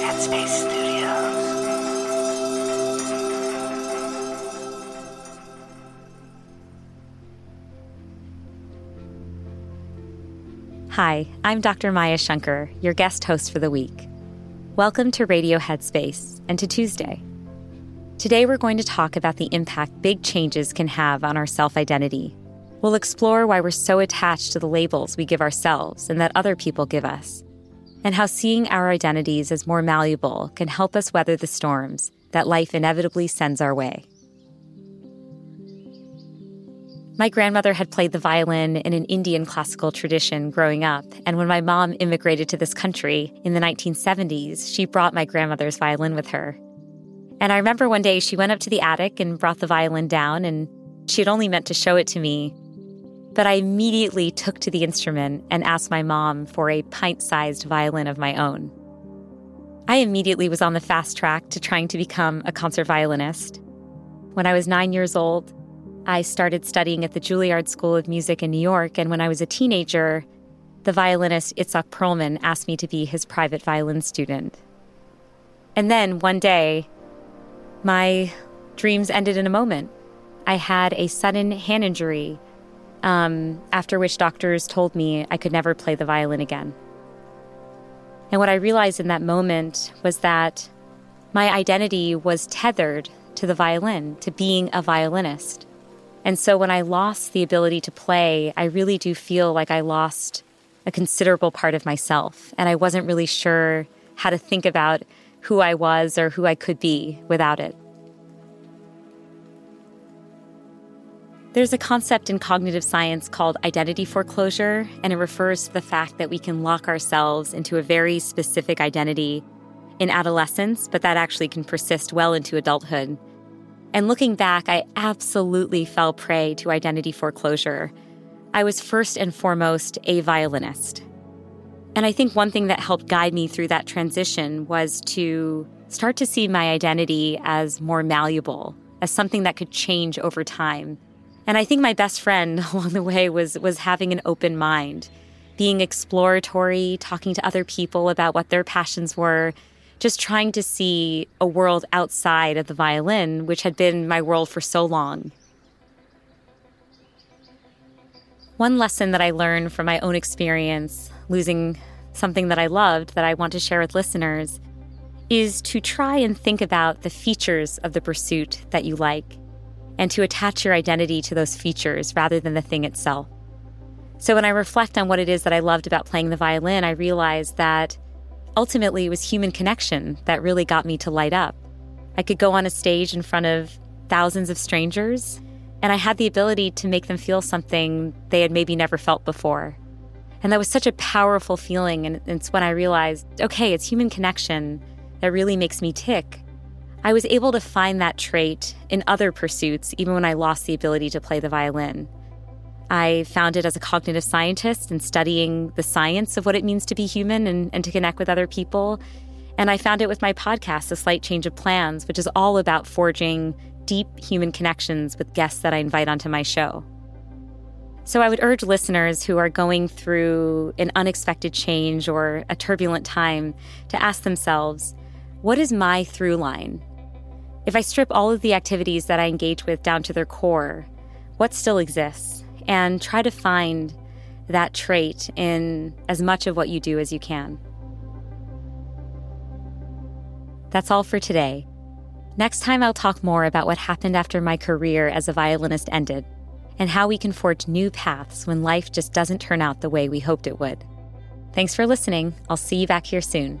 Headspace Studios. Hi, I'm Dr. Maya Shankar, your guest host for the week. Welcome to Radio Headspace and to Tuesday. Today, we're going to talk about the impact big changes can have on our self identity. We'll explore why we're so attached to the labels we give ourselves and that other people give us, and how seeing our identities as more malleable can help us weather the storms that life inevitably sends our way. My grandmother had played the violin in an Indian classical tradition growing up, and when my mom immigrated to this country in the 1970s, she brought my grandmother's violin with her. And I remember one day she went up to the attic and brought the violin down, and she had only meant to show it to me. But I immediately took to the instrument and asked my mom for a pint sized violin of my own. I immediately was on the fast track to trying to become a concert violinist. When I was nine years old, I started studying at the Juilliard School of Music in New York, and when I was a teenager, the violinist Itzhak Perlman asked me to be his private violin student. And then one day, my dreams ended in a moment. I had a sudden hand injury, um, after which doctors told me I could never play the violin again. And what I realized in that moment was that my identity was tethered to the violin, to being a violinist. And so when I lost the ability to play, I really do feel like I lost a considerable part of myself. And I wasn't really sure how to think about who I was or who I could be without it. There's a concept in cognitive science called identity foreclosure, and it refers to the fact that we can lock ourselves into a very specific identity in adolescence, but that actually can persist well into adulthood. And looking back, I absolutely fell prey to identity foreclosure. I was first and foremost a violinist. And I think one thing that helped guide me through that transition was to start to see my identity as more malleable, as something that could change over time. And I think my best friend along the way was was having an open mind, being exploratory, talking to other people about what their passions were, just trying to see a world outside of the violin, which had been my world for so long. One lesson that I learned from my own experience losing something that I loved that I want to share with listeners is to try and think about the features of the pursuit that you like and to attach your identity to those features rather than the thing itself. So when I reflect on what it is that I loved about playing the violin, I realize that ultimately it was human connection that really got me to light up. I could go on a stage in front of thousands of strangers, and I had the ability to make them feel something they had maybe never felt before. And that was such a powerful feeling. And it's when I realized okay, it's human connection that really makes me tick. I was able to find that trait in other pursuits, even when I lost the ability to play the violin. I found it as a cognitive scientist and studying the science of what it means to be human and, and to connect with other people. And I found it with my podcast, A Slight Change of Plans, which is all about forging deep human connections with guests that I invite onto my show. So I would urge listeners who are going through an unexpected change or a turbulent time to ask themselves, what is my through line? If I strip all of the activities that I engage with down to their core, what still exists? and try to find that trait in as much of what you do as you can. That's all for today. Next time, I'll talk more about what happened after my career as a violinist ended and how we can forge new paths when life just doesn't turn out the way we hoped it would. Thanks for listening. I'll see you back here soon.